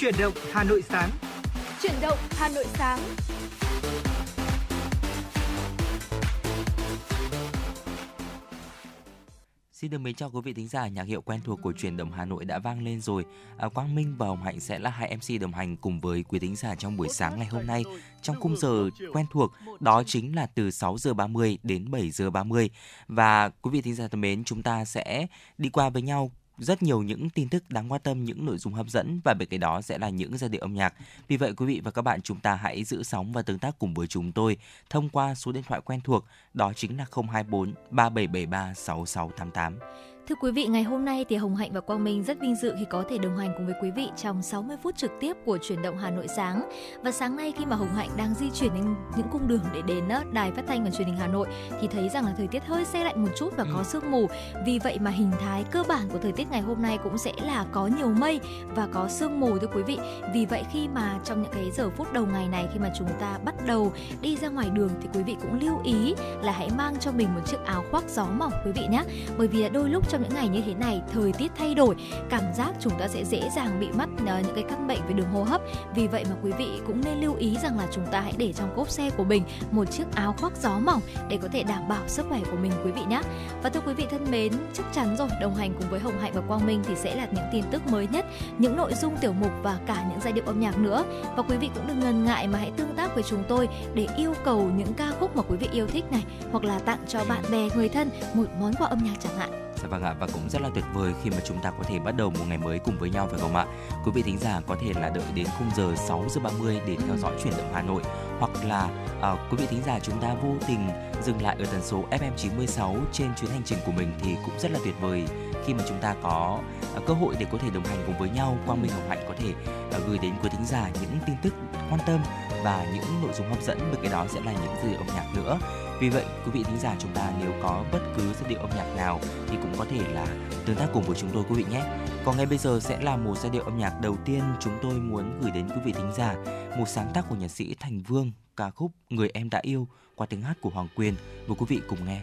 Chuyển động Hà Nội sáng. Chuyển động Hà Nội sáng. Xin được mến chào quý vị thính giả, nhạc hiệu quen thuộc của truyền động Hà Nội đã vang lên rồi. À, Quang Minh và Hồng Hạnh sẽ là hai MC đồng hành cùng với quý thính giả trong buổi sáng ngày hôm nay trong khung giờ quen thuộc, đó chính là từ 6 giờ 30 đến 7 giờ 30. Và quý vị thính giả thân mến, chúng ta sẽ đi qua với nhau rất nhiều những tin tức đáng quan tâm, những nội dung hấp dẫn và bên cạnh đó sẽ là những giai điệu âm nhạc. Vì vậy quý vị và các bạn chúng ta hãy giữ sóng và tương tác cùng với chúng tôi thông qua số điện thoại quen thuộc đó chính là 024 3773 6688. Thưa quý vị, ngày hôm nay thì Hồng Hạnh và Quang Minh rất vinh dự khi có thể đồng hành cùng với quý vị trong 60 phút trực tiếp của chuyển động Hà Nội sáng. Và sáng nay khi mà Hồng Hạnh đang di chuyển đến những cung đường để đến đài phát thanh và truyền hình Hà Nội thì thấy rằng là thời tiết hơi se lạnh một chút và có ừ. sương mù. Vì vậy mà hình thái cơ bản của thời tiết ngày hôm nay cũng sẽ là có nhiều mây và có sương mù thưa quý vị. Vì vậy khi mà trong những cái giờ phút đầu ngày này khi mà chúng ta bắt đầu đi ra ngoài đường thì quý vị cũng lưu ý là hãy mang cho mình một chiếc áo khoác gió mỏng quý vị nhé. Bởi vì đôi lúc trong những ngày như thế này, thời tiết thay đổi, cảm giác chúng ta sẽ dễ dàng bị mắc ờ, những cái căn bệnh về đường hô hấp. Vì vậy mà quý vị cũng nên lưu ý rằng là chúng ta hãy để trong cốp xe của mình một chiếc áo khoác gió mỏng để có thể đảm bảo sức khỏe của mình, quý vị nhé. Và thưa quý vị thân mến, chắc chắn rồi, đồng hành cùng với hồng hạnh và quang minh thì sẽ là những tin tức mới nhất, những nội dung tiểu mục và cả những giai điệu âm nhạc nữa. Và quý vị cũng đừng ngần ngại mà hãy tương tác với chúng tôi để yêu cầu những ca khúc mà quý vị yêu thích này, hoặc là tặng cho bạn bè, người thân một món quà âm nhạc chẳng hạn. Dạ vâng ạ và cũng rất là tuyệt vời khi mà chúng ta có thể bắt đầu một ngày mới cùng với nhau phải không ạ? Quý vị thính giả có thể là đợi đến khung giờ 6 giờ 30 để theo dõi chuyển động Hà Nội hoặc là uh, quý vị thính giả chúng ta vô tình dừng lại ở tần số FM 96 trên chuyến hành trình của mình thì cũng rất là tuyệt vời khi mà chúng ta có uh, cơ hội để có thể đồng hành cùng với nhau. Quang Minh Hồng Hạnh có thể uh, gửi đến quý thính giả những tin tức quan tâm và những nội dung hấp dẫn bên cái đó sẽ là những dư âm nhạc nữa vì vậy, quý vị thính giả chúng ta nếu có bất cứ giai điệu âm nhạc nào thì cũng có thể là tương tác cùng với chúng tôi quý vị nhé. Còn ngay bây giờ sẽ là một giai điệu âm nhạc đầu tiên chúng tôi muốn gửi đến quý vị thính giả, một sáng tác của nhạc sĩ Thành Vương, ca khúc Người em đã yêu qua tiếng hát của Hoàng Quyền. Mời quý vị cùng nghe.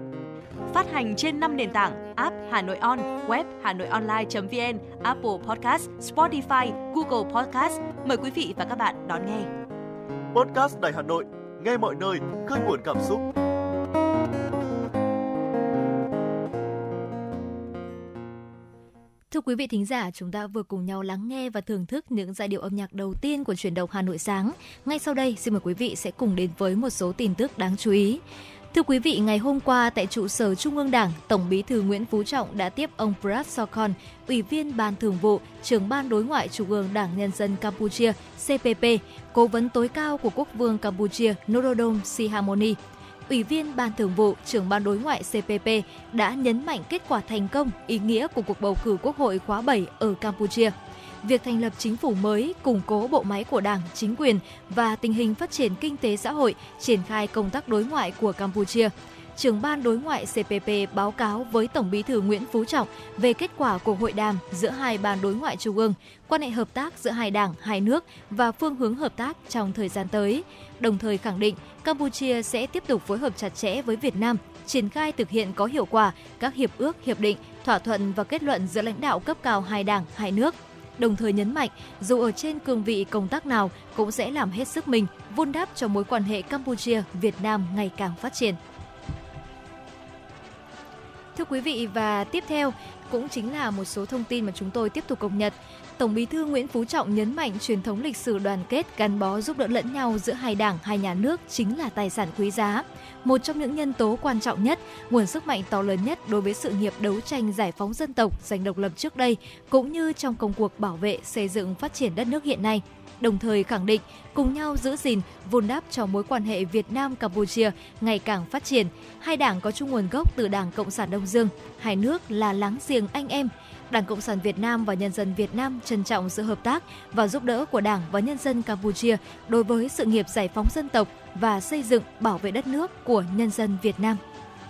phát hành trên 5 nền tảng app Hà Nội On, web Hà Nội Online.vn, Apple Podcast, Spotify, Google Podcast. Mời quý vị và các bạn đón nghe. Podcast Đài Hà Nội, nghe mọi nơi, khơi nguồn cảm xúc. Thưa quý vị thính giả, chúng ta vừa cùng nhau lắng nghe và thưởng thức những giai điệu âm nhạc đầu tiên của truyền động Hà Nội sáng. Ngay sau đây, xin mời quý vị sẽ cùng đến với một số tin tức đáng chú ý. Thưa quý vị, ngày hôm qua tại trụ sở Trung ương Đảng, Tổng Bí thư Nguyễn Phú Trọng đã tiếp ông Prat Sokhon, Ủy viên Ban Thường vụ, trưởng Ban Đối ngoại Trung ương Đảng Nhân dân Campuchia CPP, cố vấn tối cao của Quốc vương Campuchia Norodom Sihamoni. Ủy viên Ban Thường vụ, trưởng Ban Đối ngoại CPP đã nhấn mạnh kết quả thành công, ý nghĩa của cuộc bầu cử Quốc hội khóa 7 ở Campuchia việc thành lập chính phủ mới, củng cố bộ máy của Đảng, chính quyền và tình hình phát triển kinh tế xã hội, triển khai công tác đối ngoại của Campuchia. Trưởng ban đối ngoại CPP báo cáo với Tổng Bí thư Nguyễn Phú Trọng về kết quả của hội đàm giữa hai ban đối ngoại trung ương, quan hệ hợp tác giữa hai đảng, hai nước và phương hướng hợp tác trong thời gian tới. Đồng thời khẳng định Campuchia sẽ tiếp tục phối hợp chặt chẽ với Việt Nam, triển khai thực hiện có hiệu quả các hiệp ước, hiệp định, thỏa thuận và kết luận giữa lãnh đạo cấp cao hai đảng, hai nước – đồng thời nhấn mạnh, dù ở trên cương vị công tác nào cũng sẽ làm hết sức mình, vun đắp cho mối quan hệ Campuchia Việt Nam ngày càng phát triển. Thưa quý vị, và tiếp theo cũng chính là một số thông tin mà chúng tôi tiếp tục cập nhật. Tổng Bí thư Nguyễn Phú Trọng nhấn mạnh truyền thống lịch sử đoàn kết, gắn bó giúp đỡ lẫn nhau giữa hai đảng, hai nhà nước chính là tài sản quý giá một trong những nhân tố quan trọng nhất, nguồn sức mạnh to lớn nhất đối với sự nghiệp đấu tranh giải phóng dân tộc, giành độc lập trước đây, cũng như trong công cuộc bảo vệ, xây dựng phát triển đất nước hiện nay đồng thời khẳng định cùng nhau giữ gìn, vun đắp cho mối quan hệ Việt Nam Campuchia ngày càng phát triển. Hai đảng có chung nguồn gốc từ Đảng Cộng sản Đông Dương, hai nước là láng giềng anh em. Đảng Cộng sản Việt Nam và nhân dân Việt Nam trân trọng sự hợp tác và giúp đỡ của Đảng và nhân dân Campuchia đối với sự nghiệp giải phóng dân tộc, và xây dựng bảo vệ đất nước của nhân dân Việt Nam.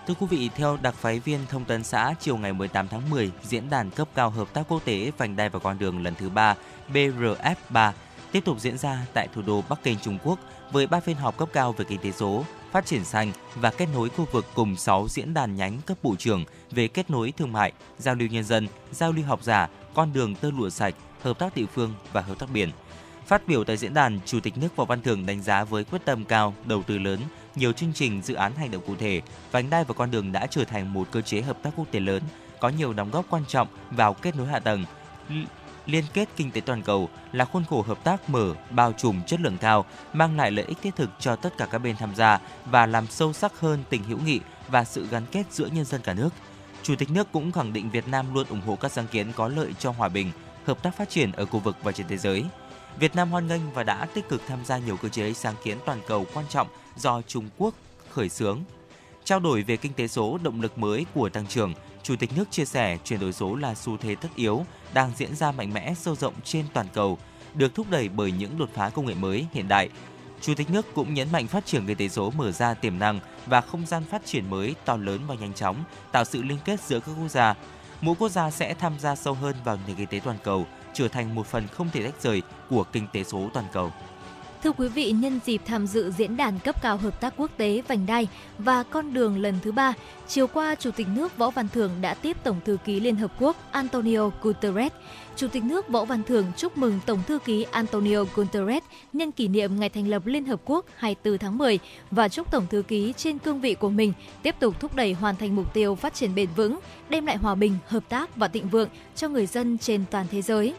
Thưa quý vị, theo đặc phái viên thông tấn xã, chiều ngày 18 tháng 10, diễn đàn cấp cao hợp tác quốc tế vành đai và con đường lần thứ 3 BRF3 tiếp tục diễn ra tại thủ đô Bắc Kinh, Trung Quốc với ba phiên họp cấp cao về kinh tế số, phát triển xanh và kết nối khu vực cùng 6 diễn đàn nhánh cấp bộ trưởng về kết nối thương mại, giao lưu nhân dân, giao lưu học giả, con đường tơ lụa sạch, hợp tác địa phương và hợp tác biển – Phát biểu tại diễn đàn, Chủ tịch nước Võ Văn Thưởng đánh giá với quyết tâm cao, đầu tư lớn, nhiều chương trình dự án hành động cụ thể, vành đai và con đường đã trở thành một cơ chế hợp tác quốc tế lớn, có nhiều đóng góp quan trọng vào kết nối hạ tầng, liên kết kinh tế toàn cầu là khuôn khổ hợp tác mở, bao trùm chất lượng cao, mang lại lợi ích thiết thực cho tất cả các bên tham gia và làm sâu sắc hơn tình hữu nghị và sự gắn kết giữa nhân dân cả nước. Chủ tịch nước cũng khẳng định Việt Nam luôn ủng hộ các sáng kiến có lợi cho hòa bình, hợp tác phát triển ở khu vực và trên thế giới – Việt Nam hoan nghênh và đã tích cực tham gia nhiều cơ chế sáng kiến toàn cầu quan trọng do Trung Quốc khởi xướng. Trao đổi về kinh tế số, động lực mới của tăng trưởng, Chủ tịch nước chia sẻ chuyển đổi số là xu thế tất yếu đang diễn ra mạnh mẽ sâu rộng trên toàn cầu, được thúc đẩy bởi những đột phá công nghệ mới hiện đại. Chủ tịch nước cũng nhấn mạnh phát triển kinh tế số mở ra tiềm năng và không gian phát triển mới to lớn và nhanh chóng, tạo sự liên kết giữa các quốc gia. Mỗi quốc gia sẽ tham gia sâu hơn vào nền kinh tế toàn cầu, trở thành một phần không thể tách rời của kinh tế số toàn cầu. Thưa quý vị, nhân dịp tham dự diễn đàn cấp cao hợp tác quốc tế vành đai và con đường lần thứ ba, chiều qua Chủ tịch nước Võ Văn Thưởng đã tiếp Tổng thư ký Liên Hợp Quốc Antonio Guterres. Chủ tịch nước Võ Văn Thưởng chúc mừng Tổng thư ký Antonio Guterres nhân kỷ niệm ngày thành lập Liên Hợp Quốc 24 tháng 10 và chúc Tổng thư ký trên cương vị của mình tiếp tục thúc đẩy hoàn thành mục tiêu phát triển bền vững, đem lại hòa bình, hợp tác và thịnh vượng cho người dân trên toàn thế giới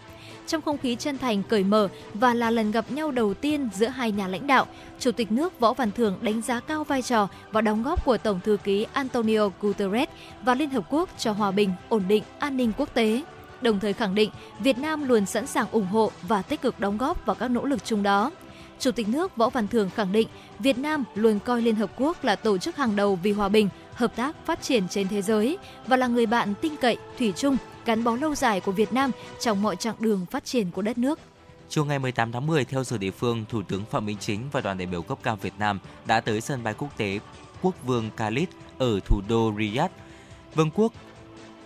trong không khí chân thành cởi mở và là lần gặp nhau đầu tiên giữa hai nhà lãnh đạo. Chủ tịch nước Võ Văn Thưởng đánh giá cao vai trò và đóng góp của Tổng thư ký Antonio Guterres và Liên Hợp Quốc cho hòa bình, ổn định, an ninh quốc tế đồng thời khẳng định Việt Nam luôn sẵn sàng ủng hộ và tích cực đóng góp vào các nỗ lực chung đó. Chủ tịch nước Võ Văn Thưởng khẳng định Việt Nam luôn coi Liên Hợp Quốc là tổ chức hàng đầu vì hòa bình, hợp tác, phát triển trên thế giới và là người bạn tin cậy, thủy chung gắn bó lâu dài của Việt Nam trong mọi chặng đường phát triển của đất nước. Chiều ngày 18 tháng 10, theo giờ địa phương, Thủ tướng Phạm Minh Chính và đoàn đại biểu cấp cao Việt Nam đã tới sân bay quốc tế Quốc vương Khalid ở thủ đô Riyadh. Vương quốc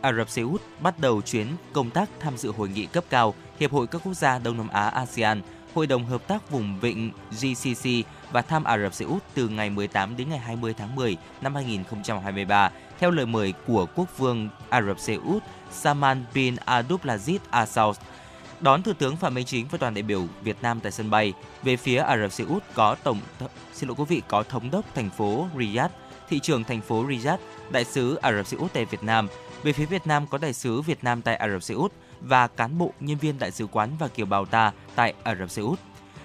Ả Rập Xê Út bắt đầu chuyến công tác tham dự hội nghị cấp cao Hiệp hội các quốc gia Đông Nam Á ASEAN, Hội đồng Hợp tác Vùng Vịnh GCC và thăm Ả Rập Xê Út từ ngày 18 đến ngày 20 tháng 10 năm 2023 theo lời mời của Quốc vương Ả Rập Xê Út Salman bin Abdulaziz Al Saud. Đón Thủ tướng Phạm Minh Chính và đoàn đại biểu Việt Nam tại sân bay. Về phía Ả Rập Xê Út có tổng xin lỗi quý vị có thống đốc thành phố Riyadh, thị trưởng thành phố Riyadh, đại sứ Ả Rập Xê Út tại Việt Nam. Về phía Việt Nam có đại sứ Việt Nam tại Ả Rập Xê Út và cán bộ nhân viên đại sứ quán và kiều bào ta tại Ả Rập Xê Út.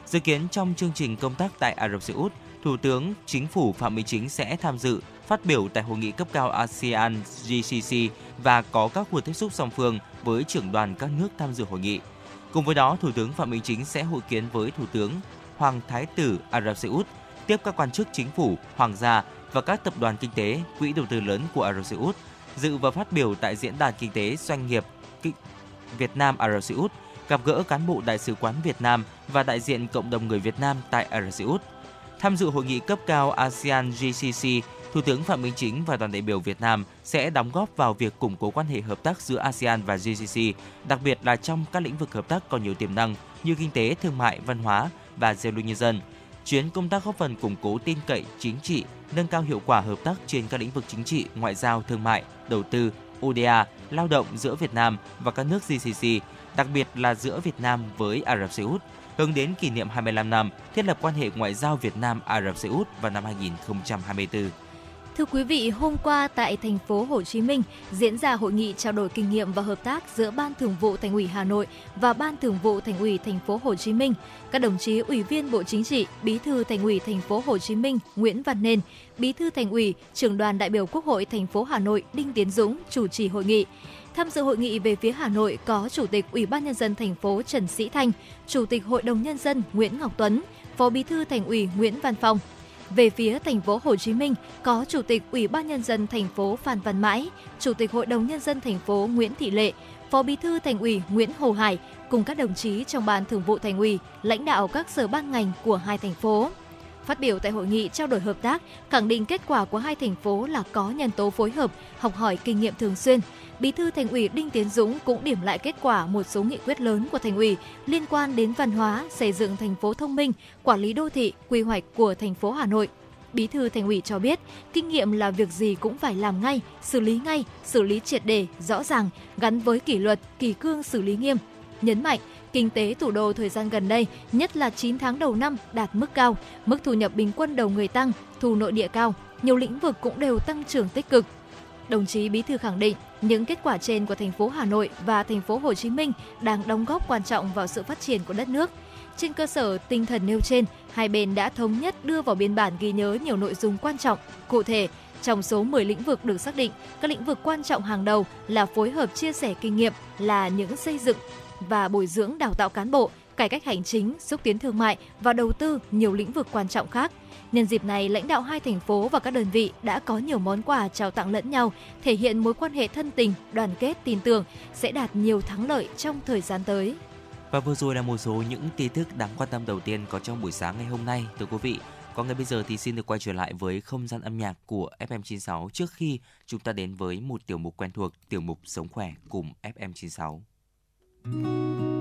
Dự kiến trong chương trình công tác tại Ả Rập Xê Út, Thủ tướng Chính phủ Phạm Minh Chính sẽ tham dự phát biểu tại hội nghị cấp cao ASEAN GCC và có các cuộc tiếp xúc song phương với trưởng đoàn các nước tham dự hội nghị. Cùng với đó, Thủ tướng Phạm Minh Chính sẽ hội kiến với Thủ tướng Hoàng Thái tử Ả Rập Xê Út, tiếp các quan chức chính phủ, hoàng gia và các tập đoàn kinh tế, quỹ đầu tư lớn của Ả Rập Xê Út dự và phát biểu tại diễn đàn kinh tế doanh nghiệp Việt Nam Ả Rập Xê Út, gặp gỡ cán bộ đại sứ quán Việt Nam và đại diện cộng đồng người Việt Nam tại Ả Rập Xê Út. Tham dự hội nghị cấp cao ASEAN GCC, Thủ tướng Phạm Minh Chính và đoàn đại biểu Việt Nam sẽ đóng góp vào việc củng cố quan hệ hợp tác giữa ASEAN và GCC, đặc biệt là trong các lĩnh vực hợp tác còn nhiều tiềm năng như kinh tế, thương mại, văn hóa và giao lưu nhân dân. Chuyến công tác góp phần củng cố tin cậy chính trị, nâng cao hiệu quả hợp tác trên các lĩnh vực chính trị, ngoại giao, thương mại, đầu tư, ODA, lao động giữa Việt Nam và các nước GCC, đặc biệt là giữa Việt Nam với Ả Rập Xê Út, hướng đến kỷ niệm 25 năm thiết lập quan hệ ngoại giao Việt Nam Ả Rập Xê Út vào năm 2024. Thưa quý vị, hôm qua tại thành phố Hồ Chí Minh diễn ra hội nghị trao đổi kinh nghiệm và hợp tác giữa Ban Thường vụ Thành ủy Hà Nội và Ban Thường vụ Thành ủy Thành phố Hồ Chí Minh. Các đồng chí Ủy viên Bộ Chính trị, Bí thư Thành ủy Thành phố Hồ Chí Minh Nguyễn Văn Nên, Bí thư Thành ủy, Trưởng đoàn đại biểu Quốc hội thành phố Hà Nội Đinh Tiến Dũng chủ trì hội nghị. Tham dự hội nghị về phía Hà Nội có Chủ tịch Ủy ban nhân dân thành phố Trần Sĩ Thanh, Chủ tịch Hội đồng nhân dân Nguyễn Ngọc Tuấn, Phó Bí thư Thành ủy Nguyễn Văn Phong, về phía thành phố Hồ Chí Minh có Chủ tịch Ủy ban nhân dân thành phố Phan Văn Mãi, Chủ tịch Hội đồng nhân dân thành phố Nguyễn Thị Lệ, Phó Bí thư Thành ủy Nguyễn Hồ Hải cùng các đồng chí trong ban thường vụ Thành ủy, lãnh đạo các sở ban ngành của hai thành phố. Phát biểu tại hội nghị trao đổi hợp tác, khẳng định kết quả của hai thành phố là có nhân tố phối hợp, học hỏi kinh nghiệm thường xuyên, Bí thư Thành ủy Đinh Tiến Dũng cũng điểm lại kết quả một số nghị quyết lớn của Thành ủy liên quan đến văn hóa, xây dựng thành phố thông minh, quản lý đô thị, quy hoạch của thành phố Hà Nội. Bí thư Thành ủy cho biết, kinh nghiệm là việc gì cũng phải làm ngay, xử lý ngay, xử lý triệt đề, rõ ràng, gắn với kỷ luật, kỳ cương xử lý nghiêm. Nhấn mạnh, kinh tế thủ đô thời gian gần đây, nhất là 9 tháng đầu năm đạt mức cao, mức thu nhập bình quân đầu người tăng, thu nội địa cao, nhiều lĩnh vực cũng đều tăng trưởng tích cực. Đồng chí Bí thư khẳng định, những kết quả trên của thành phố Hà Nội và thành phố Hồ Chí Minh đang đóng góp quan trọng vào sự phát triển của đất nước. Trên cơ sở tinh thần nêu trên, hai bên đã thống nhất đưa vào biên bản ghi nhớ nhiều nội dung quan trọng, cụ thể, trong số 10 lĩnh vực được xác định, các lĩnh vực quan trọng hàng đầu là phối hợp chia sẻ kinh nghiệm, là những xây dựng và bồi dưỡng đào tạo cán bộ, cải cách hành chính, xúc tiến thương mại và đầu tư nhiều lĩnh vực quan trọng khác. Nhân dịp này, lãnh đạo hai thành phố và các đơn vị đã có nhiều món quà trao tặng lẫn nhau, thể hiện mối quan hệ thân tình, đoàn kết, tin tưởng sẽ đạt nhiều thắng lợi trong thời gian tới. Và vừa rồi là một số những tin tức đáng quan tâm đầu tiên có trong buổi sáng ngày hôm nay thưa quý vị. Còn ngay bây giờ thì xin được quay trở lại với không gian âm nhạc của FM96 trước khi chúng ta đến với một tiểu mục quen thuộc, tiểu mục Sống khỏe cùng FM96 giới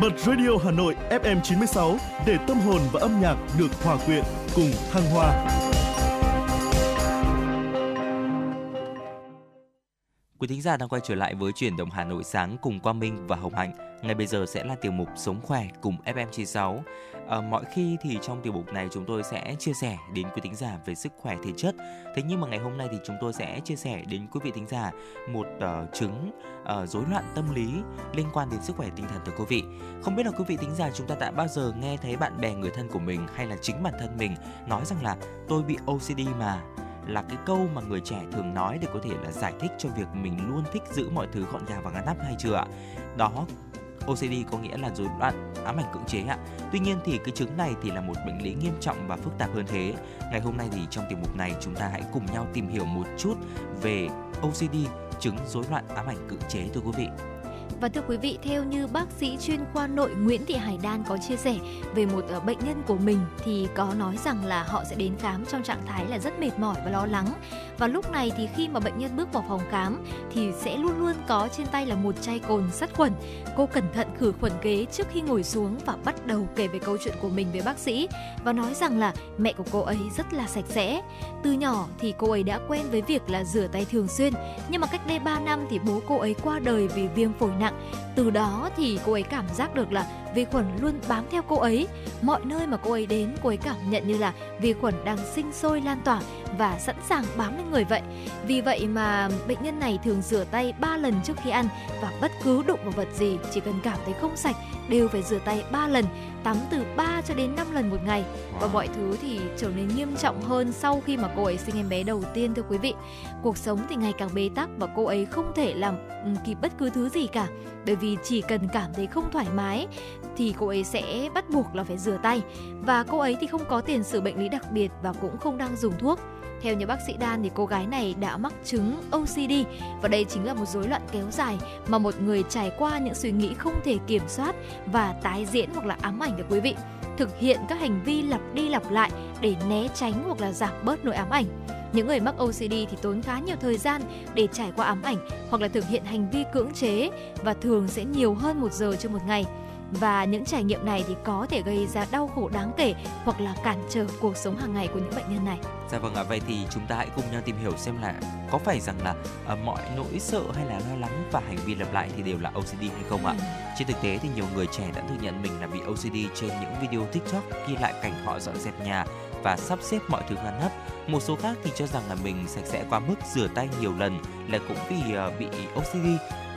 Bật Radio Hà Nội FM 96 để tâm hồn và âm nhạc được hòa quyện cùng thăng hoa. Quý thính giả đang quay trở lại với chuyển động Hà Nội sáng cùng Quang Minh và Hồng Hạnh. Ngay bây giờ sẽ là tiểu mục Sống khỏe cùng FM96. À, mọi khi thì trong tiểu mục này chúng tôi sẽ chia sẻ đến quý thính giả về sức khỏe thể chất. Thế nhưng mà ngày hôm nay thì chúng tôi sẽ chia sẻ đến quý vị thính giả một uh, chứng uh, rối loạn tâm lý liên quan đến sức khỏe tinh thần thưa quý vị. Không biết là quý vị thính giả chúng ta đã bao giờ nghe thấy bạn bè người thân của mình hay là chính bản thân mình nói rằng là tôi bị OCD mà là cái câu mà người trẻ thường nói để có thể là giải thích cho việc mình luôn thích giữ mọi thứ gọn gàng và ngăn nắp hay chưa ạ? Đó OCD có nghĩa là rối loạn ám ảnh cưỡng chế ạ. Tuy nhiên thì cái chứng này thì là một bệnh lý nghiêm trọng và phức tạp hơn thế. Ngày hôm nay thì trong tiểu mục này chúng ta hãy cùng nhau tìm hiểu một chút về OCD, chứng rối loạn ám ảnh cưỡng chế thưa quý vị. Và thưa quý vị, theo như bác sĩ chuyên khoa nội Nguyễn Thị Hải Đan có chia sẻ về một ờ, bệnh nhân của mình thì có nói rằng là họ sẽ đến khám trong trạng thái là rất mệt mỏi và lo lắng. Và lúc này thì khi mà bệnh nhân bước vào phòng khám thì sẽ luôn luôn có trên tay là một chai cồn sát khuẩn. Cô cẩn thận khử khuẩn ghế trước khi ngồi xuống và bắt đầu kể về câu chuyện của mình với bác sĩ và nói rằng là mẹ của cô ấy rất là sạch sẽ. Từ nhỏ thì cô ấy đã quen với việc là rửa tay thường xuyên, nhưng mà cách đây 3 năm thì bố cô ấy qua đời vì viêm phổi nặng. Từ đó thì cô ấy cảm giác được là vi khuẩn luôn bám theo cô ấy. Mọi nơi mà cô ấy đến, cô ấy cảm nhận như là vi khuẩn đang sinh sôi lan tỏa và sẵn sàng bám lên người vậy. Vì vậy mà bệnh nhân này thường rửa tay 3 lần trước khi ăn và bất cứ đụng vào vật gì chỉ cần cảm thấy không sạch đều phải rửa tay 3 lần, tắm từ 3 cho đến 5 lần một ngày. Và mọi thứ thì trở nên nghiêm trọng hơn sau khi mà cô ấy sinh em bé đầu tiên thưa quý vị. Cuộc sống thì ngày càng bế tắc và cô ấy không thể làm ừ, kịp bất cứ thứ gì cả. Bởi vì chỉ cần cảm thấy không thoải mái thì cô ấy sẽ bắt buộc là phải rửa tay. Và cô ấy thì không có tiền sử bệnh lý đặc biệt và cũng không đang dùng thuốc. Theo như bác sĩ Dan thì cô gái này đã mắc chứng OCD và đây chính là một rối loạn kéo dài mà một người trải qua những suy nghĩ không thể kiểm soát và tái diễn hoặc là ám ảnh được quý vị. Thực hiện các hành vi lặp đi lặp lại để né tránh hoặc là giảm bớt nỗi ám ảnh. Những người mắc OCD thì tốn khá nhiều thời gian để trải qua ám ảnh hoặc là thực hiện hành vi cưỡng chế và thường sẽ nhiều hơn một giờ trên một ngày và những trải nghiệm này thì có thể gây ra đau khổ đáng kể hoặc là cản trở cuộc sống hàng ngày của những bệnh nhân này. Dạ vâng ạ, vậy thì chúng ta hãy cùng nhau tìm hiểu xem là có phải rằng là uh, mọi nỗi sợ hay là lo lắng và hành vi lặp lại thì đều là OCD hay không ạ? Ừ. Trên thực tế thì nhiều người trẻ đã thừa nhận mình là bị OCD trên những video TikTok ghi lại cảnh họ dọn dẹp nhà và sắp xếp mọi thứ ngăn nắp. Một số khác thì cho rằng là mình sạch sẽ quá mức, rửa tay nhiều lần là cũng vì uh, bị OCD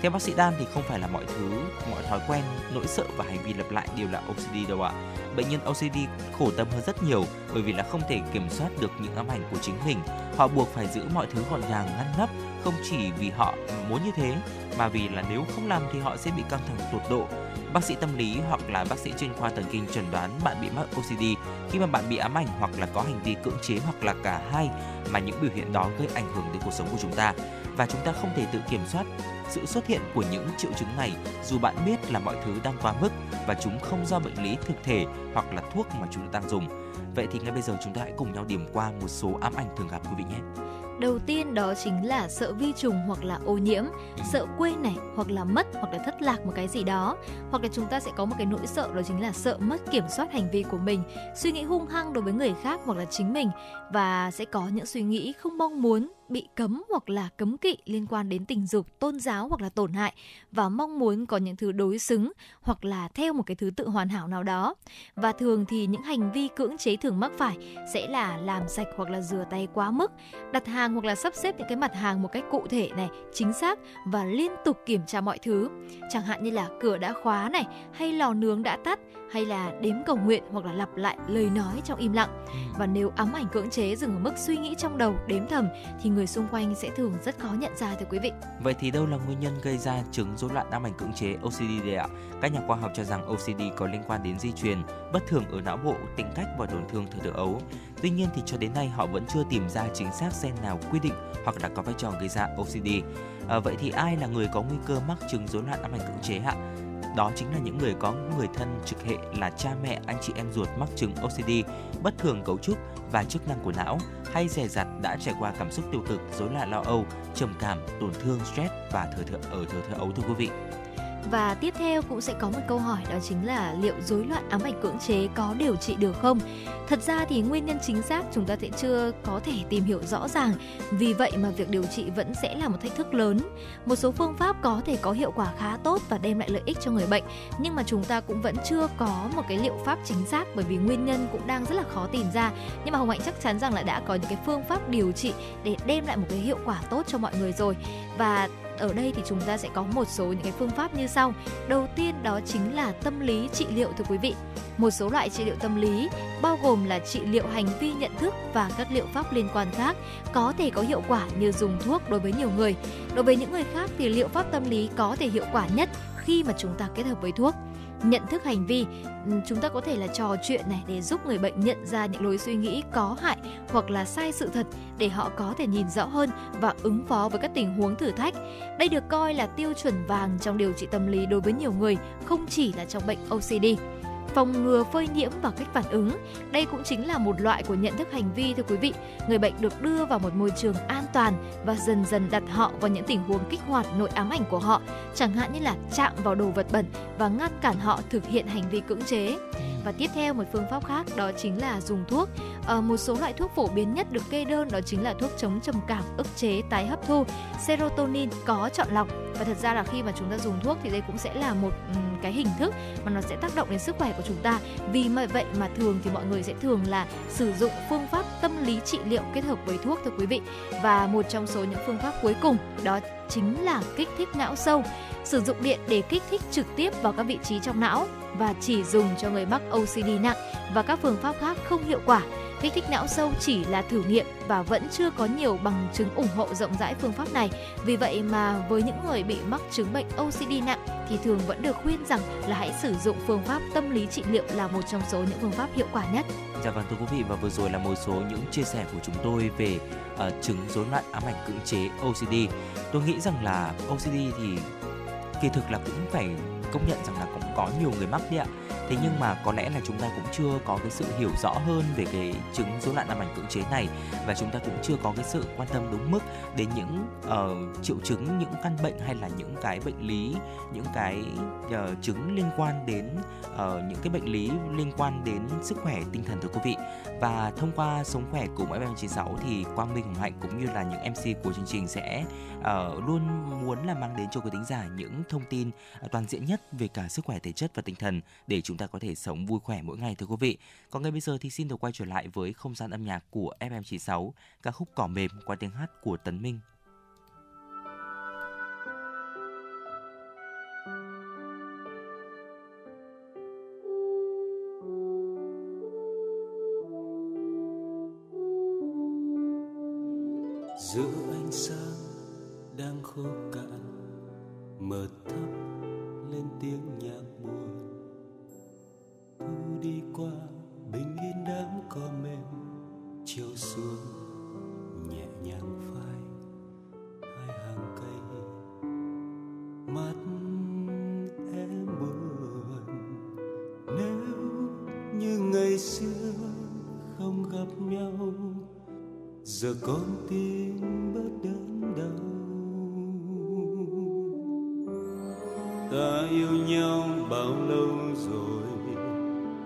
theo bác sĩ Đan thì không phải là mọi thứ, mọi thói quen, nỗi sợ và hành vi lặp lại đều là OCD đâu ạ. Bệnh nhân OCD khổ tâm hơn rất nhiều bởi vì là không thể kiểm soát được những ám ảnh của chính mình. Họ buộc phải giữ mọi thứ gọn gàng ngăn nắp không chỉ vì họ muốn như thế mà vì là nếu không làm thì họ sẽ bị căng thẳng tột độ. Bác sĩ tâm lý hoặc là bác sĩ chuyên khoa thần kinh chẩn đoán bạn bị mắc OCD khi mà bạn bị ám ảnh hoặc là có hành vi cưỡng chế hoặc là cả hai mà những biểu hiện đó gây ảnh hưởng đến cuộc sống của chúng ta và chúng ta không thể tự kiểm soát sự xuất hiện của những triệu chứng này dù bạn biết là mọi thứ đang quá mức và chúng không do bệnh lý thực thể hoặc là thuốc mà chúng ta đang dùng. Vậy thì ngay bây giờ chúng ta hãy cùng nhau điểm qua một số ám ảnh thường gặp quý vị nhé. Đầu tiên đó chính là sợ vi trùng hoặc là ô nhiễm, ừ. sợ quên này hoặc là mất hoặc là thất lạc một cái gì đó, hoặc là chúng ta sẽ có một cái nỗi sợ đó chính là sợ mất kiểm soát hành vi của mình, suy nghĩ hung hăng đối với người khác hoặc là chính mình và sẽ có những suy nghĩ không mong muốn bị cấm hoặc là cấm kỵ liên quan đến tình dục, tôn giáo hoặc là tổn hại và mong muốn có những thứ đối xứng hoặc là theo một cái thứ tự hoàn hảo nào đó. Và thường thì những hành vi cưỡng chế thường mắc phải sẽ là làm sạch hoặc là rửa tay quá mức, đặt hàng hoặc là sắp xếp những cái mặt hàng một cách cụ thể này, chính xác và liên tục kiểm tra mọi thứ. Chẳng hạn như là cửa đã khóa này hay lò nướng đã tắt hay là đếm cầu nguyện hoặc là lặp lại lời nói trong im lặng. Và nếu ám ảnh cưỡng chế dừng ở mức suy nghĩ trong đầu đếm thầm thì người xung quanh sẽ thường rất khó nhận ra thưa quý vị. Vậy thì đâu là nguyên nhân gây ra chứng rối loạn ám ảnh cưỡng chế OCD đây ạ? Các nhà khoa học cho rằng OCD có liên quan đến di truyền, bất thường ở não bộ, tính cách và tổn thương thời thơ ấu. Tuy nhiên thì cho đến nay họ vẫn chưa tìm ra chính xác gen nào quy định hoặc là có vai trò gây ra OCD. À, vậy thì ai là người có nguy cơ mắc chứng rối loạn ám ảnh cưỡng chế ạ? Đó chính là những người có người thân trực hệ là cha mẹ, anh chị em ruột mắc chứng OCD, bất thường cấu trúc và chức năng của não hay dè dặt đã trải qua cảm xúc tiêu cực, rối loạn lo âu, trầm cảm, tổn thương, stress và thời thơ ở thời thơ ấu thưa quý vị. Và tiếp theo cũng sẽ có một câu hỏi đó chính là liệu rối loạn ám ảnh cưỡng chế có điều trị được không? Thật ra thì nguyên nhân chính xác chúng ta sẽ chưa có thể tìm hiểu rõ ràng. Vì vậy mà việc điều trị vẫn sẽ là một thách thức lớn. Một số phương pháp có thể có hiệu quả khá tốt và đem lại lợi ích cho người bệnh, nhưng mà chúng ta cũng vẫn chưa có một cái liệu pháp chính xác bởi vì nguyên nhân cũng đang rất là khó tìm ra. Nhưng mà Hồng Hạnh chắc chắn rằng là đã có những cái phương pháp điều trị để đem lại một cái hiệu quả tốt cho mọi người rồi. Và ở đây thì chúng ta sẽ có một số những cái phương pháp như sau. Đầu tiên đó chính là tâm lý trị liệu thưa quý vị. Một số loại trị liệu tâm lý bao gồm là trị liệu hành vi nhận thức và các liệu pháp liên quan khác có thể có hiệu quả như dùng thuốc đối với nhiều người. Đối với những người khác thì liệu pháp tâm lý có thể hiệu quả nhất khi mà chúng ta kết hợp với thuốc nhận thức hành vi ừ, chúng ta có thể là trò chuyện này để giúp người bệnh nhận ra những lối suy nghĩ có hại hoặc là sai sự thật để họ có thể nhìn rõ hơn và ứng phó với các tình huống thử thách. Đây được coi là tiêu chuẩn vàng trong điều trị tâm lý đối với nhiều người, không chỉ là trong bệnh ocd phòng ngừa phơi nhiễm và cách phản ứng. Đây cũng chính là một loại của nhận thức hành vi thưa quý vị. Người bệnh được đưa vào một môi trường an toàn và dần dần đặt họ vào những tình huống kích hoạt nội ám ảnh của họ, chẳng hạn như là chạm vào đồ vật bẩn và ngăn cản họ thực hiện hành vi cưỡng chế. Và tiếp theo một phương pháp khác đó chính là dùng thuốc. À, một số loại thuốc phổ biến nhất được kê đơn đó chính là thuốc chống trầm cảm, ức chế tái hấp thu, serotonin có chọn lọc. Và thật ra là khi mà chúng ta dùng thuốc thì đây cũng sẽ là một um, cái hình thức mà nó sẽ tác động đến sức khỏe của chúng ta. Vì mà vậy mà thường thì mọi người sẽ thường là sử dụng phương pháp tâm lý trị liệu kết hợp với thuốc, thưa quý vị. Và một trong số những phương pháp cuối cùng đó chính là kích thích não sâu sử dụng điện để kích thích trực tiếp vào các vị trí trong não và chỉ dùng cho người mắc OCD nặng và các phương pháp khác không hiệu quả. Kích thích não sâu chỉ là thử nghiệm và vẫn chưa có nhiều bằng chứng ủng hộ rộng rãi phương pháp này. Vì vậy mà với những người bị mắc chứng bệnh OCD nặng thì thường vẫn được khuyên rằng là hãy sử dụng phương pháp tâm lý trị liệu là một trong số những phương pháp hiệu quả nhất. Dạ vâng thưa quý vị và vừa rồi là một số những chia sẻ của chúng tôi về uh, chứng rối loạn ám ảnh cưỡng chế OCD. Tôi nghĩ rằng là OCD thì kỳ thực là cũng phải công nhận rằng là có nhiều người mắc đấy ạ. Thế nhưng mà có lẽ là chúng ta cũng chưa có cái sự hiểu rõ hơn về cái chứng rối loạn ám ảnh cưỡng chế này và chúng ta cũng chưa có cái sự quan tâm đúng mức đến những uh, triệu chứng những căn bệnh hay là những cái bệnh lý những cái uh, chứng liên quan đến uh, những cái bệnh lý liên quan đến sức khỏe tinh thần thưa quý vị và thông qua sống khỏe cùng FM96 thì Quang Minh Hồng Hạnh cũng như là những MC của chương trình sẽ uh, luôn muốn là mang đến cho quý thính giả những thông tin ờ, toàn diện nhất về cả sức khỏe thể chất và tinh thần để chúng ta có thể sống vui khỏe mỗi ngày thưa quý vị. Còn ngay bây giờ thì xin được quay trở lại với không gian âm nhạc của FM96, ca khúc Cỏ mềm qua tiếng hát của Tấn Minh. Giữa ánh sáng đang khô cạn mờ thấp ta yêu nhau bao lâu rồi?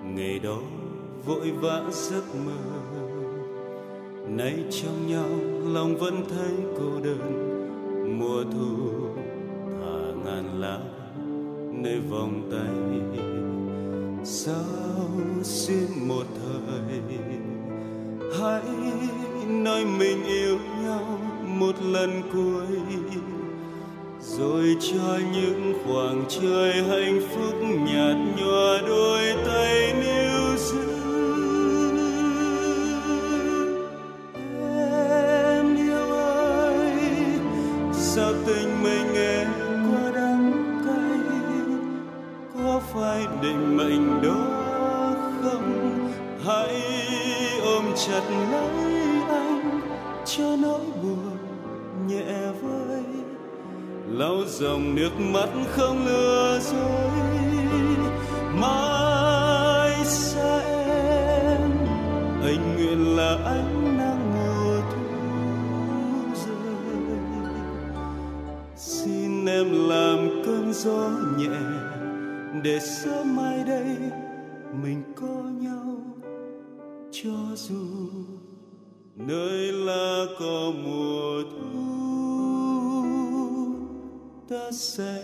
Ngày đó vội vã giấc mơ. Nay trong nhau lòng vẫn thấy cô đơn. Mùa thu thả ngàn lá nơi vòng tay. Sao xuyên một thời? Hãy nói mình yêu nhau một lần cuối rồi cho những khoảng trời hạnh phúc nhạt nhòa đôi tay. nước mắt không lừa dối, mai xa em. Anh nguyện là ánh nắng mùa thu rơi. Xin em làm cơn gió nhẹ để sớm mai đây mình có nhau cho dù nơi lá có mùa sẽ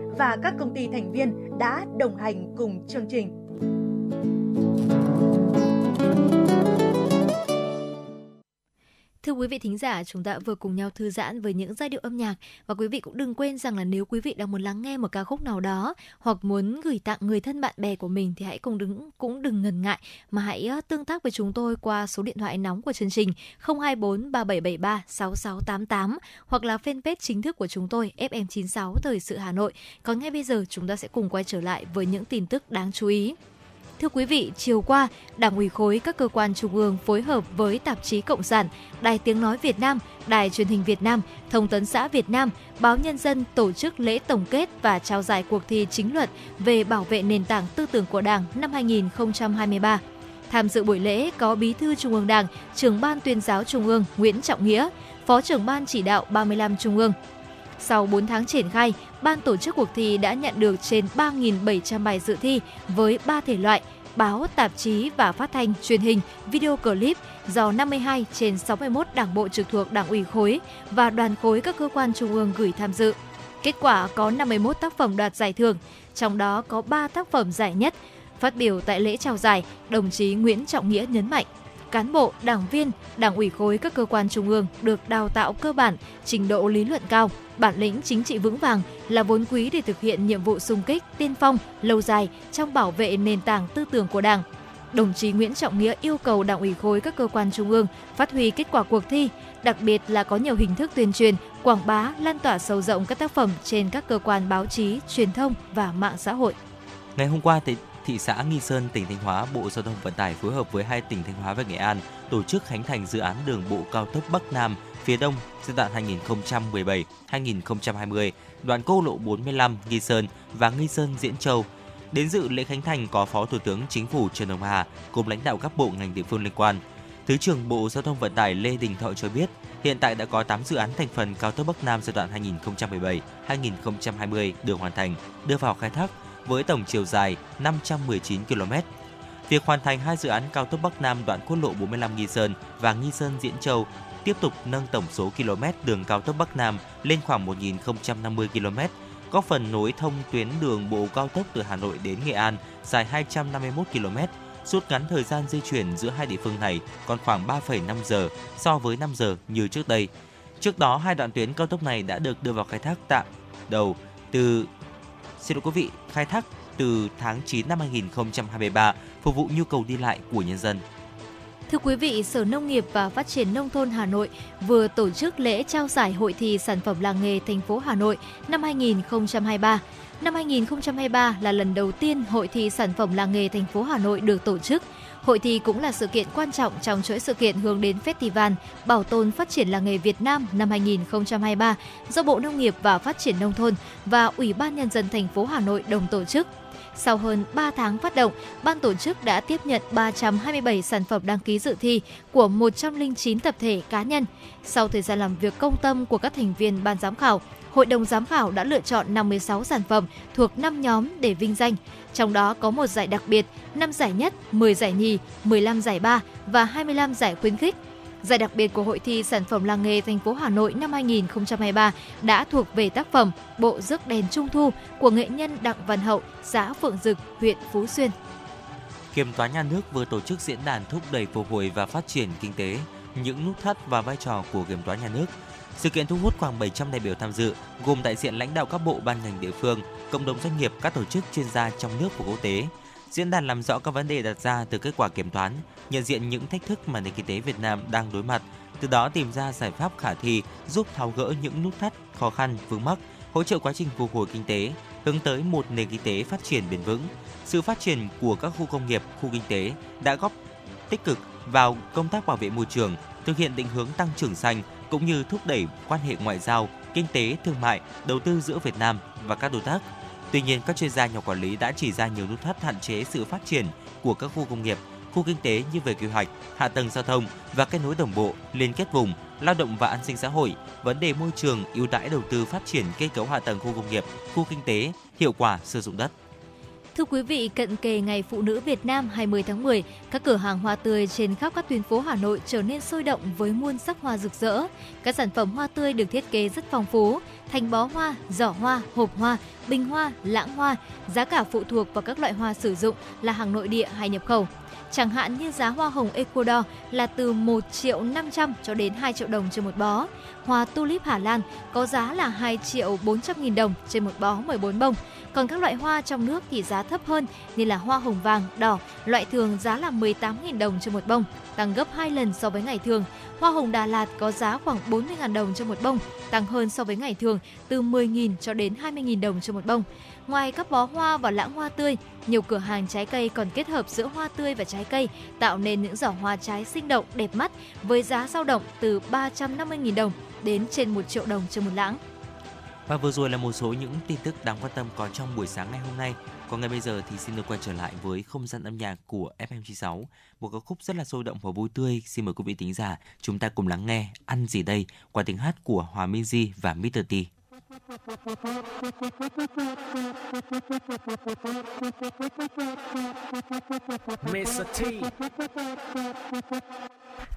và các công ty thành viên đã đồng hành cùng chương trình. Thưa quý vị thính giả, chúng ta vừa cùng nhau thư giãn với những giai điệu âm nhạc và quý vị cũng đừng quên rằng là nếu quý vị đang muốn lắng nghe một ca khúc nào đó hoặc muốn gửi tặng người thân bạn bè của mình thì hãy cùng đứng cũng đừng ngần ngại mà hãy tương tác với chúng tôi qua số điện thoại nóng của chương trình 024 3773 6688 hoặc là fanpage chính thức của chúng tôi FM96 Thời sự Hà Nội. Còn ngay bây giờ chúng ta sẽ cùng quay trở lại với những tin tức đáng chú ý. Thưa quý vị, chiều qua, Đảng ủy khối các cơ quan trung ương phối hợp với tạp chí Cộng sản, Đài Tiếng Nói Việt Nam, Đài Truyền hình Việt Nam, Thông tấn xã Việt Nam, Báo Nhân dân tổ chức lễ tổng kết và trao giải cuộc thi chính luận về bảo vệ nền tảng tư tưởng của Đảng năm 2023. Tham dự buổi lễ có Bí thư Trung ương Đảng, trưởng ban tuyên giáo Trung ương Nguyễn Trọng Nghĩa, Phó trưởng ban chỉ đạo 35 Trung ương, sau 4 tháng triển khai, ban tổ chức cuộc thi đã nhận được trên 3.700 bài dự thi với 3 thể loại báo, tạp chí và phát thanh, truyền hình, video clip do 52 trên 61 đảng bộ trực thuộc đảng ủy khối và đoàn khối các cơ quan trung ương gửi tham dự. Kết quả có 51 tác phẩm đoạt giải thưởng, trong đó có 3 tác phẩm giải nhất. Phát biểu tại lễ trao giải, đồng chí Nguyễn Trọng Nghĩa nhấn mạnh cán bộ, đảng viên, đảng ủy khối các cơ quan trung ương được đào tạo cơ bản, trình độ lý luận cao, bản lĩnh chính trị vững vàng là vốn quý để thực hiện nhiệm vụ xung kích, tiên phong, lâu dài trong bảo vệ nền tảng tư tưởng của Đảng. Đồng chí Nguyễn Trọng Nghĩa yêu cầu Đảng ủy khối các cơ quan trung ương phát huy kết quả cuộc thi, đặc biệt là có nhiều hình thức tuyên truyền, quảng bá, lan tỏa sâu rộng các tác phẩm trên các cơ quan báo chí, truyền thông và mạng xã hội. Ngày hôm qua, thị xã Nghi Sơn, tỉnh Thanh Hóa, Bộ Giao thông Vận tải phối hợp với hai tỉnh Thanh Hóa và Nghệ An tổ chức khánh thành dự án đường bộ cao tốc Bắc Nam phía Đông giai đoạn 2017-2020, đoạn quốc lộ 45 Nghi Sơn và Nghi Sơn Diễn Châu. Đến dự lễ khánh thành có Phó Thủ tướng Chính phủ Trần Hồng Hà cùng lãnh đạo các bộ ngành địa phương liên quan. Thứ trưởng Bộ Giao thông Vận tải Lê Đình Thọ cho biết, hiện tại đã có 8 dự án thành phần cao tốc Bắc Nam giai đoạn 2017-2020 được hoàn thành, đưa vào khai thác với tổng chiều dài 519 km. Việc hoàn thành hai dự án cao tốc Bắc Nam đoạn quốc lộ 45 Nghi Sơn và Nghi Sơn Diễn Châu tiếp tục nâng tổng số km đường cao tốc Bắc Nam lên khoảng 1.050 km, góp phần nối thông tuyến đường bộ cao tốc từ Hà Nội đến Nghệ An dài 251 km, rút ngắn thời gian di chuyển giữa hai địa phương này còn khoảng 3,5 giờ so với 5 giờ như trước đây. Trước đó, hai đoạn tuyến cao tốc này đã được đưa vào khai thác tạm đầu từ xin lỗi quý vị, khai thác từ tháng 9 năm 2023 phục vụ nhu cầu đi lại của nhân dân. Thưa quý vị, Sở Nông nghiệp và Phát triển Nông thôn Hà Nội vừa tổ chức lễ trao giải hội thi sản phẩm làng nghề thành phố Hà Nội năm 2023. Năm 2023 là lần đầu tiên hội thi sản phẩm làng nghề thành phố Hà Nội được tổ chức. Hội thi cũng là sự kiện quan trọng trong chuỗi sự kiện hướng đến Festival Bảo tồn phát triển làng nghề Việt Nam năm 2023 do Bộ Nông nghiệp và Phát triển Nông thôn và Ủy ban Nhân dân thành phố Hà Nội đồng tổ chức. Sau hơn 3 tháng phát động, ban tổ chức đã tiếp nhận 327 sản phẩm đăng ký dự thi của 109 tập thể cá nhân. Sau thời gian làm việc công tâm của các thành viên ban giám khảo, Hội đồng giám khảo đã lựa chọn 56 sản phẩm thuộc 5 nhóm để vinh danh. Trong đó có một giải đặc biệt, 5 giải nhất, 10 giải nhì, 15 giải ba và 25 giải khuyến khích. Giải đặc biệt của Hội thi Sản phẩm làng nghề thành phố Hà Nội năm 2023 đã thuộc về tác phẩm Bộ rước đèn Trung thu của nghệ nhân Đặng Văn Hậu, xã Phượng Dực, huyện Phú Xuyên. Kiểm toán nhà nước vừa tổ chức diễn đàn thúc đẩy phục hồi và phát triển kinh tế, những nút thắt và vai trò của kiểm toán nhà nước. Sự kiện thu hút khoảng 700 đại biểu tham dự, gồm đại diện lãnh đạo các bộ ban ngành địa phương, cộng đồng doanh nghiệp, các tổ chức chuyên gia trong nước và quốc tế. Diễn đàn làm rõ các vấn đề đặt ra từ kết quả kiểm toán, nhận diện những thách thức mà nền kinh tế Việt Nam đang đối mặt, từ đó tìm ra giải pháp khả thi giúp tháo gỡ những nút thắt, khó khăn, vướng mắc, hỗ trợ quá trình phục hồi kinh tế, hướng tới một nền kinh tế phát triển bền vững. Sự phát triển của các khu công nghiệp, khu kinh tế đã góp tích cực vào công tác bảo vệ môi trường, thực hiện định hướng tăng trưởng xanh cũng như thúc đẩy quan hệ ngoại giao, kinh tế, thương mại, đầu tư giữa Việt Nam và các đối tác. Tuy nhiên, các chuyên gia nhà quản lý đã chỉ ra nhiều nút thắt hạn chế sự phát triển của các khu công nghiệp, khu kinh tế như về quy hoạch, hạ tầng giao thông và kết nối đồng bộ, liên kết vùng, lao động và an sinh xã hội, vấn đề môi trường, ưu đãi đầu tư phát triển kết cấu hạ tầng khu công nghiệp, khu kinh tế, hiệu quả sử dụng đất. Thưa quý vị, cận kề Ngày Phụ nữ Việt Nam 20 tháng 10, các cửa hàng hoa tươi trên khắp các tuyến phố Hà Nội trở nên sôi động với muôn sắc hoa rực rỡ. Các sản phẩm hoa tươi được thiết kế rất phong phú, thành bó hoa, giỏ hoa, hộp hoa, bình hoa, lãng hoa, giá cả phụ thuộc vào các loại hoa sử dụng là hàng nội địa hay nhập khẩu. Chẳng hạn như giá hoa hồng Ecuador là từ 1 triệu 500 cho đến 2 triệu đồng trên một bó. Hoa tulip Hà Lan có giá là 2 triệu 400 nghìn đồng trên một bó 14 bông. Còn các loại hoa trong nước thì giá thấp hơn như là hoa hồng vàng, đỏ, loại thường giá là 18.000 đồng trên một bông, tăng gấp 2 lần so với ngày thường. Hoa hồng Đà Lạt có giá khoảng 40.000 đồng trên một bông, tăng hơn so với ngày thường từ 10.000 cho đến 20.000 đồng trên một bông. Ngoài các bó hoa và lãng hoa tươi, nhiều cửa hàng trái cây còn kết hợp giữa hoa tươi và trái cây, tạo nên những giỏ hoa trái sinh động, đẹp mắt với giá dao động từ 350.000 đồng đến trên 1 triệu đồng trên một lãng. Và vừa rồi là một số những tin tức đáng quan tâm có trong buổi sáng ngày hôm nay. Còn ngay bây giờ thì xin được quay trở lại với không gian âm nhạc của FM96, một ca khúc rất là sôi động và vui tươi. Xin mời quý vị tính giả chúng ta cùng lắng nghe Ăn gì đây qua tiếng hát của Hòa Minzy và Mr. T. Mr. T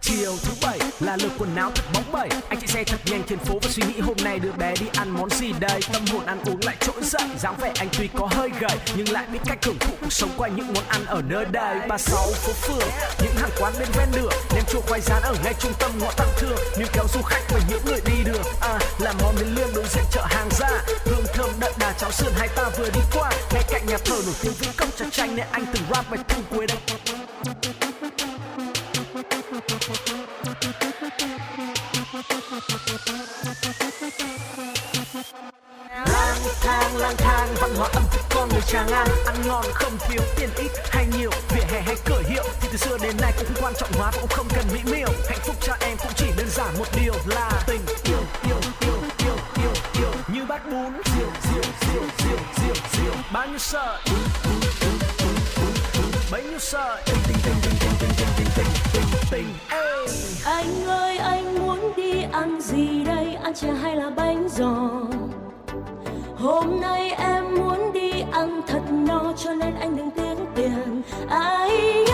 Chiều thứ bảy là lượt quần áo thật bóng bẩy. Anh chạy xe thật nhanh trên phố và suy nghĩ hôm nay đưa bé đi ăn món gì đây? Tâm hồn ăn uống lại trỗi dậy dáng vẻ anh tuy có hơi gầy Nhưng lại biết cách hưởng thụ cuộc sống qua những món ăn ở nơi đây. Ba sáu phố phường, những hàng quán bên ven đường Nem chua khoai rán ở ngay trung tâm ngõ tăng thương. Nhưng kéo du khách và những người đi đường À là món miến lương đối diện chợ hàng ra. Hương thơm đậm đà cháo sườn hai ta vừa đi qua. Ngay cạnh nhà thờ nổi tiếng vĩnh công trà chanh Nên anh từng rap bài thu quê đây lang thang lang thang văn hóa ẩm thực con người tràng an ăn ngon không thiếu tiền ít hay nhiều vỉa hè hay cửa hiệu thì từ xưa đến nay cũng không quan trọng hóa cũng không cần mỹ miều hạnh phúc cho em cũng chỉ đơn giản một điều là tình yêu yêu yêu yêu yêu yêu như bát bún rượu rượu rượu rượu rượu rượu bao nhiêu sợi? Bấy nhiêu sợi? tình tình tình tình tình tình tình tình tình tình Anh ơi, anh muốn đi ăn gì đây? Ăn chè hay là bánh giò? Hôm nay em muốn đi ăn thật no, Cho nên anh đừng tiếc tiền. Ai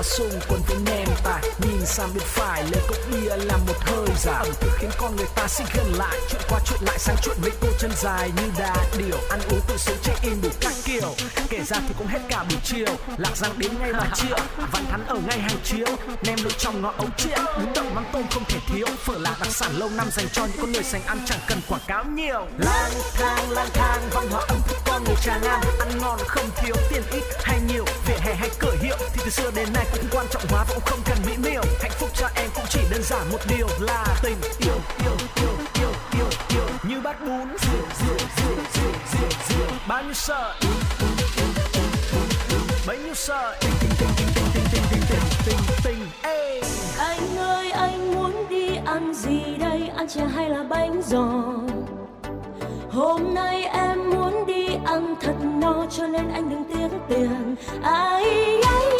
corazón contener tài, Nhìn sang bên phải, lời cốc bia làm một hơi giả Ẩm thực khiến con người ta xích gần lại, Chuyện qua chuyện lại sang chuyện với cô chân dài như đà điểu Ăn uống tự sống check in đủ các kiểu. Kể ra thì cũng hết cả buổi chiều, Lạc răng đến ngay bà triệu Văn thắn ở ngay hàng chiếu Nem lũ trong ngõ ống triện Bún đậu mắm tôm không thể thiếu, Phở là đặc sản lâu năm dành cho những con người sành ăn chẳng cần quảng cáo nhiều. Lang thang lang thang, văn hóa ẩm thực con người Trà an Ăn ngon không thiếu tiền ít hay nhiều, Vỉa hè hay cửa hiệu. Thì từ xưa đến nay cũng quan trọng hóa và cũng không cần mỹ miều. Hạnh phúc cho em cũng chỉ đơn giản một điều là tình. Yêu yêu yêu yêu yêu yêu. Như bát bún. Rượu rượu rượu rượu rượu rượu Bao nhiêu sợ. Bấy nhiêu sợ. Tình tình tình tình tình tình tình tình tình tình tình. Ê. Anh ơi, anh muốn đi ăn gì đây? Ăn chè hay là bánh giò? Hôm nay em muốn đi ăn thật no, Cho nên anh đừng tiếc tiền. Ai ai ai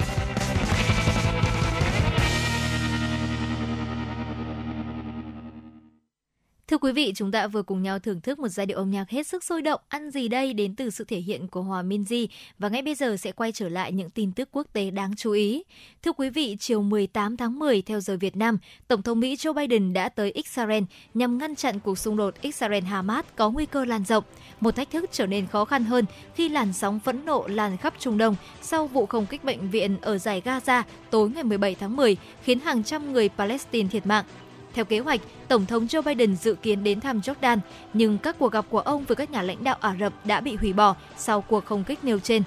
Thưa quý vị, chúng ta vừa cùng nhau thưởng thức một giai điệu âm nhạc hết sức sôi động, ăn gì đây đến từ sự thể hiện của Hòa Minzy và ngay bây giờ sẽ quay trở lại những tin tức quốc tế đáng chú ý. Thưa quý vị, chiều 18 tháng 10 theo giờ Việt Nam, Tổng thống Mỹ Joe Biden đã tới Israel nhằm ngăn chặn cuộc xung đột Israel-Hamas có nguy cơ lan rộng. Một thách thức trở nên khó khăn hơn khi làn sóng phẫn nộ lan khắp Trung Đông sau vụ không kích bệnh viện ở giải Gaza tối ngày 17 tháng 10 khiến hàng trăm người Palestine thiệt mạng. Theo kế hoạch, Tổng thống Joe Biden dự kiến đến thăm Jordan, nhưng các cuộc gặp của ông với các nhà lãnh đạo Ả Rập đã bị hủy bỏ sau cuộc không kích nêu trên.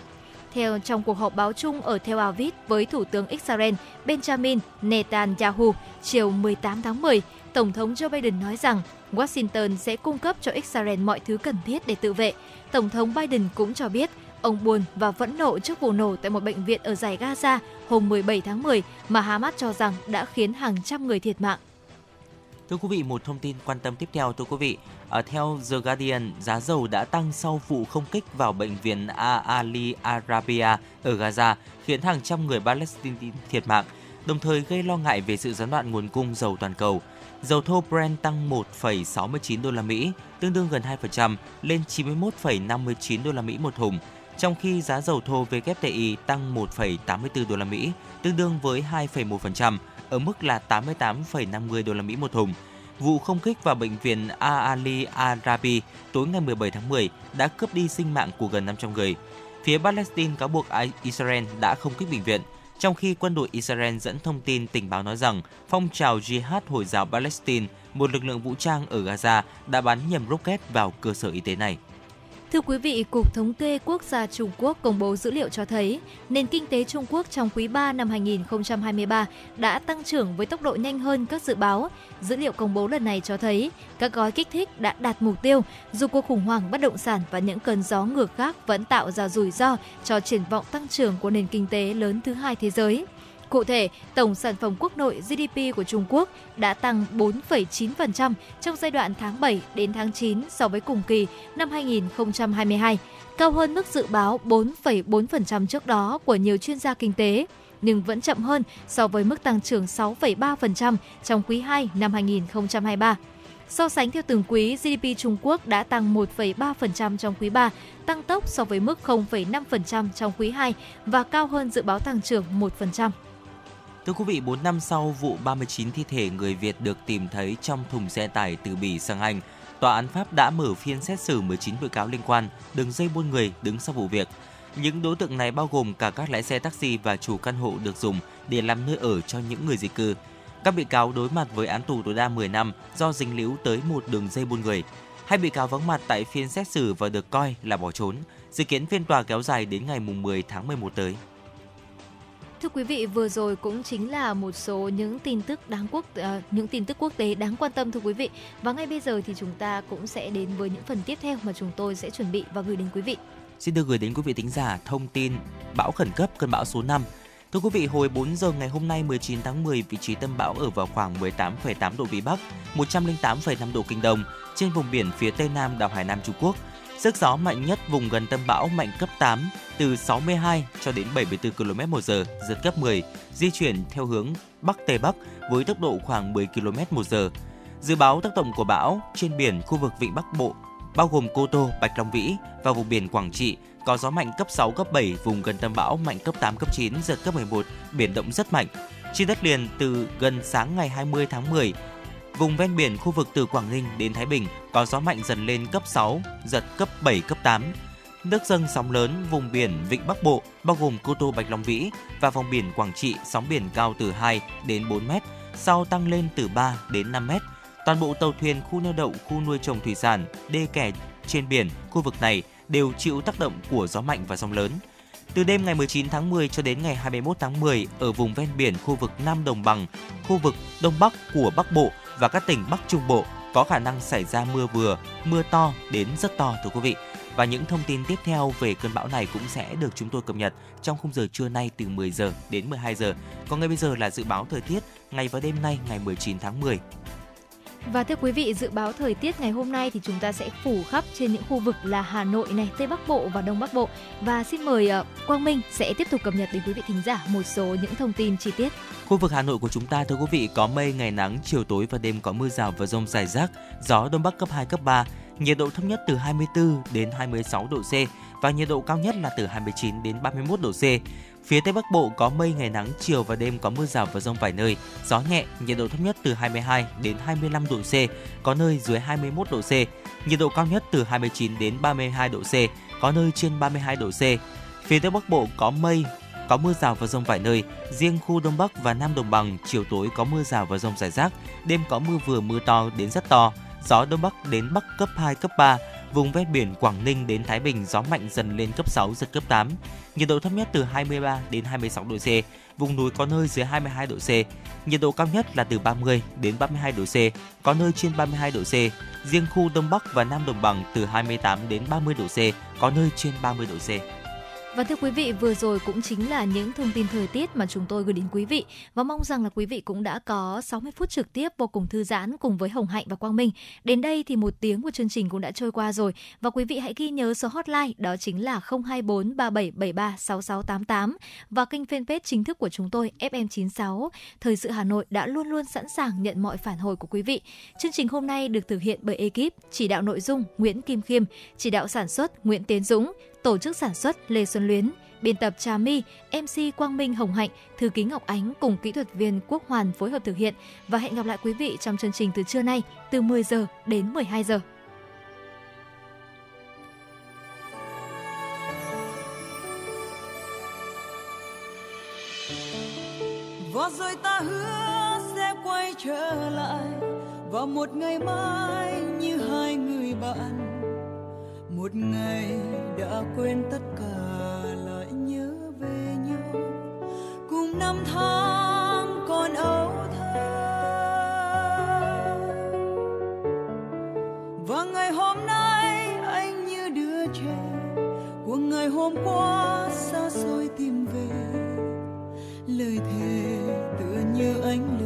Theo trong cuộc họp báo chung ở Tel Aviv với Thủ tướng Israel Benjamin Netanyahu chiều 18 tháng 10, Tổng thống Joe Biden nói rằng Washington sẽ cung cấp cho Israel mọi thứ cần thiết để tự vệ. Tổng thống Biden cũng cho biết ông buồn và vẫn nộ trước vụ nổ tại một bệnh viện ở giải Gaza hôm 17 tháng 10 mà Hamas cho rằng đã khiến hàng trăm người thiệt mạng. Thưa quý vị, một thông tin quan tâm tiếp theo thưa quý vị. Ở theo The Guardian, giá dầu đã tăng sau vụ không kích vào bệnh viện Ali Arabia ở Gaza, khiến hàng trăm người Palestine thiệt mạng, đồng thời gây lo ngại về sự gián đoạn nguồn cung dầu toàn cầu. Dầu thô Brent tăng 1,69 đô la Mỹ, tương đương gần 2%, lên 91,59 đô la Mỹ một thùng, trong khi giá dầu thô WTI tăng 1,84 đô la Mỹ, tương đương với 2,1%, ở mức là 88,50 đô la Mỹ một thùng. Vụ không kích vào bệnh viện Ali Arabi tối ngày 17 tháng 10 đã cướp đi sinh mạng của gần 500 người. Phía Palestine cáo buộc Israel đã không kích bệnh viện, trong khi quân đội Israel dẫn thông tin tình báo nói rằng phong trào Jihad Hồi giáo Palestine, một lực lượng vũ trang ở Gaza, đã bắn nhầm rocket vào cơ sở y tế này. Thưa quý vị, Cục Thống kê Quốc gia Trung Quốc công bố dữ liệu cho thấy nền kinh tế Trung Quốc trong quý 3 năm 2023 đã tăng trưởng với tốc độ nhanh hơn các dự báo. Dữ liệu công bố lần này cho thấy các gói kích thích đã đạt mục tiêu, dù cuộc khủng hoảng bất động sản và những cơn gió ngược khác vẫn tạo ra rủi ro cho triển vọng tăng trưởng của nền kinh tế lớn thứ hai thế giới. Cụ thể, tổng sản phẩm quốc nội GDP của Trung Quốc đã tăng 4,9% trong giai đoạn tháng 7 đến tháng 9 so với cùng kỳ năm 2022, cao hơn mức dự báo 4,4% trước đó của nhiều chuyên gia kinh tế nhưng vẫn chậm hơn so với mức tăng trưởng 6,3% trong quý 2 năm 2023. So sánh theo từng quý, GDP Trung Quốc đã tăng 1,3% trong quý 3, tăng tốc so với mức 0,5% trong quý 2 và cao hơn dự báo tăng trưởng 1%. Thưa quý vị, 4 năm sau vụ 39 thi thể người Việt được tìm thấy trong thùng xe tải từ Bỉ sang Anh, Tòa án Pháp đã mở phiên xét xử 19 bị cáo liên quan đường dây buôn người đứng sau vụ việc. Những đối tượng này bao gồm cả các lái xe taxi và chủ căn hộ được dùng để làm nơi ở cho những người di cư. Các bị cáo đối mặt với án tù tối đa 10 năm do dính líu tới một đường dây buôn người. Hai bị cáo vắng mặt tại phiên xét xử và được coi là bỏ trốn. Dự kiến phiên tòa kéo dài đến ngày 10 tháng 11 tới. Thưa quý vị, vừa rồi cũng chính là một số những tin tức đáng quốc uh, những tin tức quốc tế đáng quan tâm thưa quý vị. Và ngay bây giờ thì chúng ta cũng sẽ đến với những phần tiếp theo mà chúng tôi sẽ chuẩn bị và gửi đến quý vị. Xin được gửi đến quý vị tính giả thông tin bão khẩn cấp cơn bão số 5. Thưa quý vị, hồi 4 giờ ngày hôm nay 19 tháng 10, vị trí tâm bão ở vào khoảng 18,8 độ Vĩ Bắc, 108,5 độ Kinh Đông, trên vùng biển phía Tây Nam đảo Hải Nam Trung Quốc. Sức gió mạnh nhất vùng gần tâm bão mạnh cấp 8, từ 62 cho đến 74 km một giờ, giật cấp 10, di chuyển theo hướng Bắc Tây Bắc với tốc độ khoảng 10 km một giờ. Dự báo tác động của bão trên biển khu vực Vịnh Bắc Bộ, bao gồm Cô Tô, Bạch Long Vĩ và vùng biển Quảng Trị, có gió mạnh cấp 6, cấp 7, vùng gần tâm bão mạnh cấp 8, cấp 9, giật cấp 11, biển động rất mạnh. Trên đất liền từ gần sáng ngày 20 tháng 10, Vùng ven biển khu vực từ Quảng Ninh đến Thái Bình có gió mạnh dần lên cấp 6, giật cấp 7, cấp 8. Nước dâng sóng lớn vùng biển Vịnh Bắc Bộ bao gồm Cô Tô Bạch Long Vĩ và vùng biển Quảng Trị sóng biển cao từ 2 đến 4 mét, sau tăng lên từ 3 đến 5 mét. Toàn bộ tàu thuyền, khu neo đậu, khu nuôi trồng thủy sản, đê kè trên biển, khu vực này đều chịu tác động của gió mạnh và sóng lớn. Từ đêm ngày 19 tháng 10 cho đến ngày 21 tháng 10 ở vùng ven biển khu vực Nam Đồng bằng, khu vực Đông Bắc của Bắc Bộ và các tỉnh Bắc Trung Bộ có khả năng xảy ra mưa vừa, mưa to đến rất to thưa quý vị. Và những thông tin tiếp theo về cơn bão này cũng sẽ được chúng tôi cập nhật trong khung giờ trưa nay từ 10 giờ đến 12 giờ. Còn ngay bây giờ là dự báo thời tiết ngày và đêm nay ngày 19 tháng 10. Và thưa quý vị, dự báo thời tiết ngày hôm nay thì chúng ta sẽ phủ khắp trên những khu vực là Hà Nội này, Tây Bắc Bộ và Đông Bắc Bộ. Và xin mời ờ, Quang Minh sẽ tiếp tục cập nhật đến quý vị thính giả một số những thông tin chi tiết. Khu vực Hà Nội của chúng ta thưa quý vị có mây, ngày nắng, chiều tối và đêm có mưa rào và rông rải rác, gió đông bắc cấp 2 cấp 3, nhiệt độ thấp nhất từ 24 đến 26 độ C và nhiệt độ cao nhất là từ 29 đến 31 độ C. Phía Tây Bắc Bộ có mây ngày nắng, chiều và đêm có mưa rào và rông vài nơi, gió nhẹ, nhiệt độ thấp nhất từ 22 đến 25 độ C, có nơi dưới 21 độ C, nhiệt độ cao nhất từ 29 đến 32 độ C, có nơi trên 32 độ C. Phía Tây Bắc Bộ có mây, có mưa rào và rông vài nơi, riêng khu Đông Bắc và Nam Đồng bằng chiều tối có mưa rào và rông rải rác, đêm có mưa vừa mưa to đến rất to, gió Đông Bắc đến Bắc cấp 2, cấp 3, Vùng ven biển Quảng Ninh đến Thái Bình gió mạnh dần lên cấp 6, giật cấp 8. Nhiệt độ thấp nhất từ 23 đến 26 độ C, vùng núi có nơi dưới 22 độ C. Nhiệt độ cao nhất là từ 30 đến 32 độ C, có nơi trên 32 độ C. Riêng khu Đông Bắc và Nam Đồng bằng từ 28 đến 30 độ C, có nơi trên 30 độ C. Và thưa quý vị, vừa rồi cũng chính là những thông tin thời tiết mà chúng tôi gửi đến quý vị và mong rằng là quý vị cũng đã có 60 phút trực tiếp vô cùng thư giãn cùng với Hồng Hạnh và Quang Minh. Đến đây thì một tiếng của chương trình cũng đã trôi qua rồi và quý vị hãy ghi nhớ số hotline đó chính là 024 3773 6688 và kênh fanpage chính thức của chúng tôi FM96. Thời sự Hà Nội đã luôn luôn sẵn sàng nhận mọi phản hồi của quý vị. Chương trình hôm nay được thực hiện bởi ekip chỉ đạo nội dung Nguyễn Kim Khiêm, chỉ đạo sản xuất Nguyễn Tiến Dũng, tổ chức sản xuất Lê Xuân Luyến, biên tập Trà My, MC Quang Minh Hồng Hạnh, thư ký Ngọc Ánh cùng kỹ thuật viên Quốc Hoàn phối hợp thực hiện và hẹn gặp lại quý vị trong chương trình từ trưa nay từ 10 giờ đến 12 giờ. Và rồi ta hứa sẽ quay trở lại vào một ngày mai như hai người bạn một ngày đã quên tất cả lại nhớ về nhau. Cùng năm tháng còn âu thơ. Và ngày hôm nay anh như đứa trẻ. Của ngày hôm qua xa xôi tìm về. Lời thề tựa như anh lời